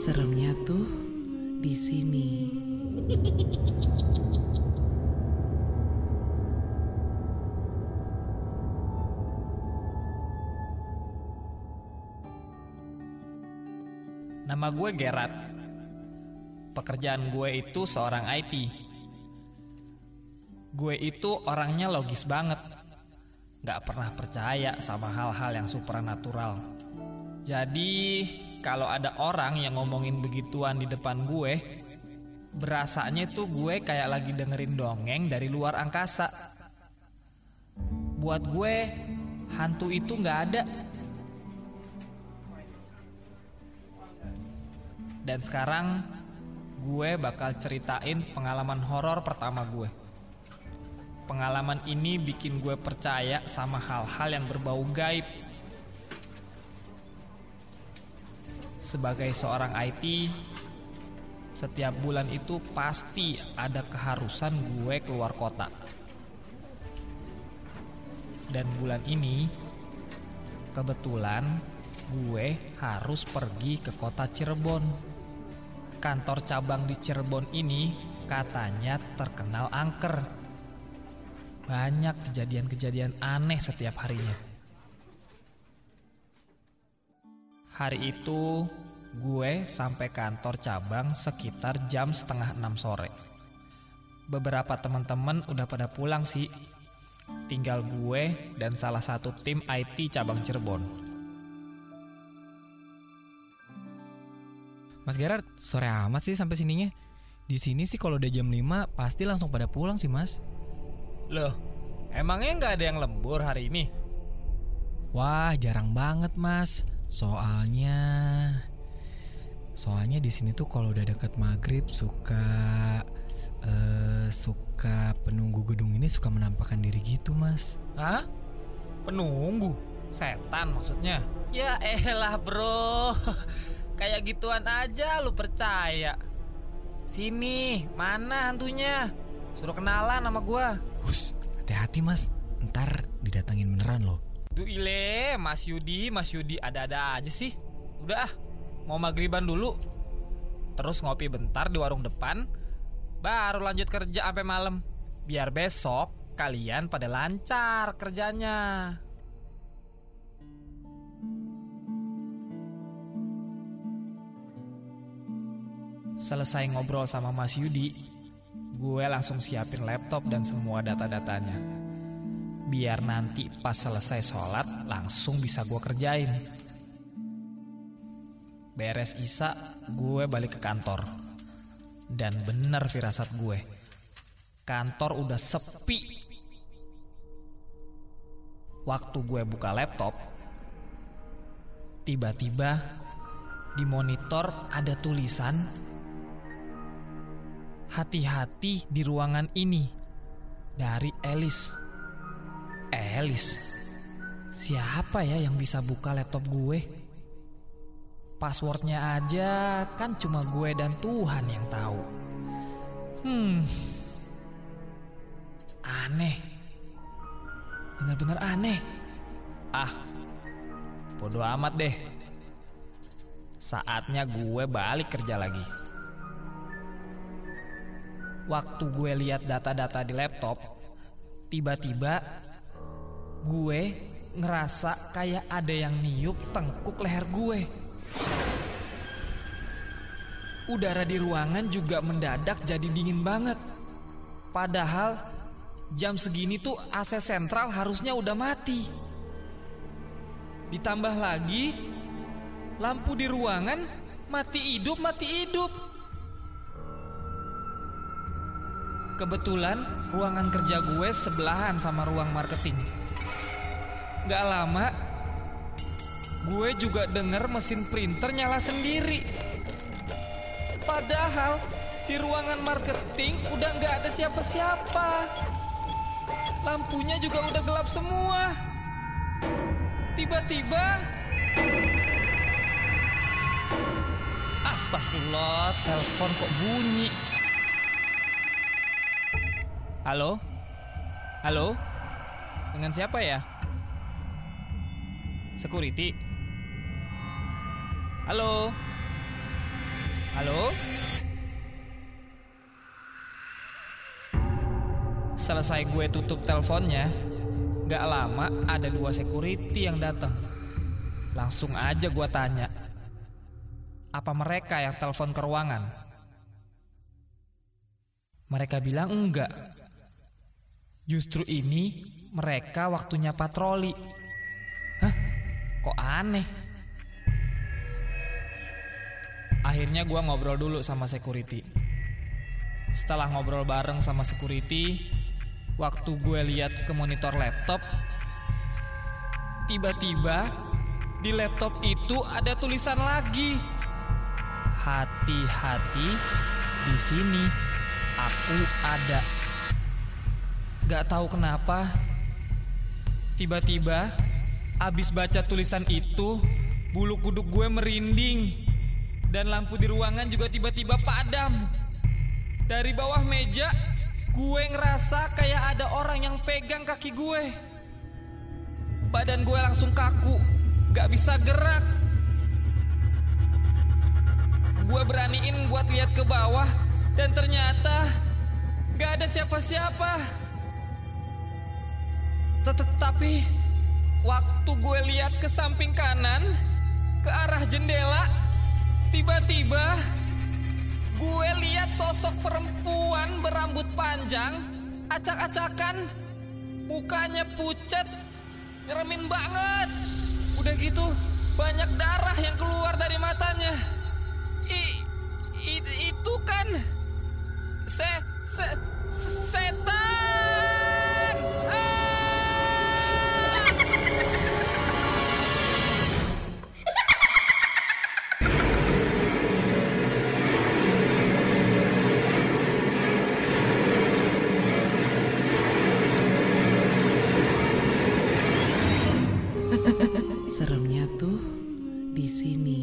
Seremnya tuh di sini. Nama gue Gerard. Pekerjaan gue itu seorang IT. Gue itu orangnya logis banget. Gak pernah percaya sama hal-hal yang supernatural. Jadi, kalau ada orang yang ngomongin begituan di depan gue, berasanya tuh gue kayak lagi dengerin dongeng dari luar angkasa. Buat gue, hantu itu gak ada. Dan sekarang gue bakal ceritain pengalaman horor pertama gue. Pengalaman ini bikin gue percaya sama hal-hal yang berbau gaib. Sebagai seorang IT, setiap bulan itu pasti ada keharusan gue keluar kota. Dan bulan ini kebetulan gue harus pergi ke kota Cirebon kantor cabang di Cirebon ini katanya terkenal angker. Banyak kejadian-kejadian aneh setiap harinya. Hari itu gue sampai kantor cabang sekitar jam setengah enam sore. Beberapa teman-teman udah pada pulang sih. Tinggal gue dan salah satu tim IT cabang Cirebon. Mas Gerard, sore amat sih sampai sininya. Di sini sih kalau udah jam 5 pasti langsung pada pulang sih, Mas. Loh, emangnya nggak ada yang lembur hari ini? Wah, jarang banget, Mas. Soalnya Soalnya di sini tuh kalau udah deket maghrib suka uh, suka penunggu gedung ini suka menampakkan diri gitu, Mas. Hah? Penunggu? Setan maksudnya? Ya elah, Bro. Kayak gituan aja lu percaya. Sini, mana hantunya? Suruh kenalan sama gua. Hus, hati-hati mas, ntar didatangin beneran loh. Duh ile, Mas Yudi, Mas Yudi ada-ada aja sih. Udah ah, mau maghriban dulu. Terus ngopi bentar di warung depan, baru lanjut kerja sampai malam. Biar besok kalian pada lancar kerjanya. Selesai ngobrol sama Mas Yudi, gue langsung siapin laptop dan semua data-datanya. Biar nanti pas selesai sholat langsung bisa gue kerjain. Beres Isa, gue balik ke kantor. Dan bener firasat gue. Kantor udah sepi. Waktu gue buka laptop, tiba-tiba di monitor ada tulisan hati-hati di ruangan ini dari Elis. Elis, siapa ya yang bisa buka laptop gue? Passwordnya aja kan cuma gue dan Tuhan yang tahu. Hmm, aneh, bener-bener aneh. Ah, bodoh amat deh. Saatnya gue balik kerja lagi waktu gue lihat data-data di laptop, tiba-tiba gue ngerasa kayak ada yang niup tengkuk leher gue. Udara di ruangan juga mendadak jadi dingin banget. Padahal jam segini tuh AC sentral harusnya udah mati. Ditambah lagi lampu di ruangan mati hidup mati hidup. Kebetulan ruangan kerja gue sebelahan sama ruang marketing. Gak lama, gue juga denger mesin printer nyala sendiri. Padahal di ruangan marketing udah gak ada siapa-siapa. Lampunya juga udah gelap semua. Tiba-tiba Astagfirullah, telepon kok bunyi. Halo? Halo? Dengan siapa ya? Security? Halo? Halo? Selesai gue tutup teleponnya, gak lama ada dua security yang datang. Langsung aja gue tanya, apa mereka yang telepon ke ruangan? Mereka bilang enggak. Justru ini mereka waktunya patroli. Hah? Kok aneh? Akhirnya gue ngobrol dulu sama security. Setelah ngobrol bareng sama security, waktu gue lihat ke monitor laptop, tiba-tiba di laptop itu ada tulisan lagi. Hati-hati di sini aku ada. Gak tahu kenapa, tiba-tiba abis baca tulisan itu, bulu kuduk gue merinding dan lampu di ruangan juga tiba-tiba padam. Dari bawah meja, gue ngerasa kayak ada orang yang pegang kaki gue. Badan gue langsung kaku, gak bisa gerak. Gue beraniin buat lihat ke bawah dan ternyata gak ada siapa-siapa. Tetapi waktu gue lihat ke samping kanan, ke arah jendela, tiba-tiba gue lihat sosok perempuan berambut panjang, acak-acakan, mukanya pucat, nyeremin banget. Udah gitu, banyak darah yang keluar dari Seremnya tuh di sini.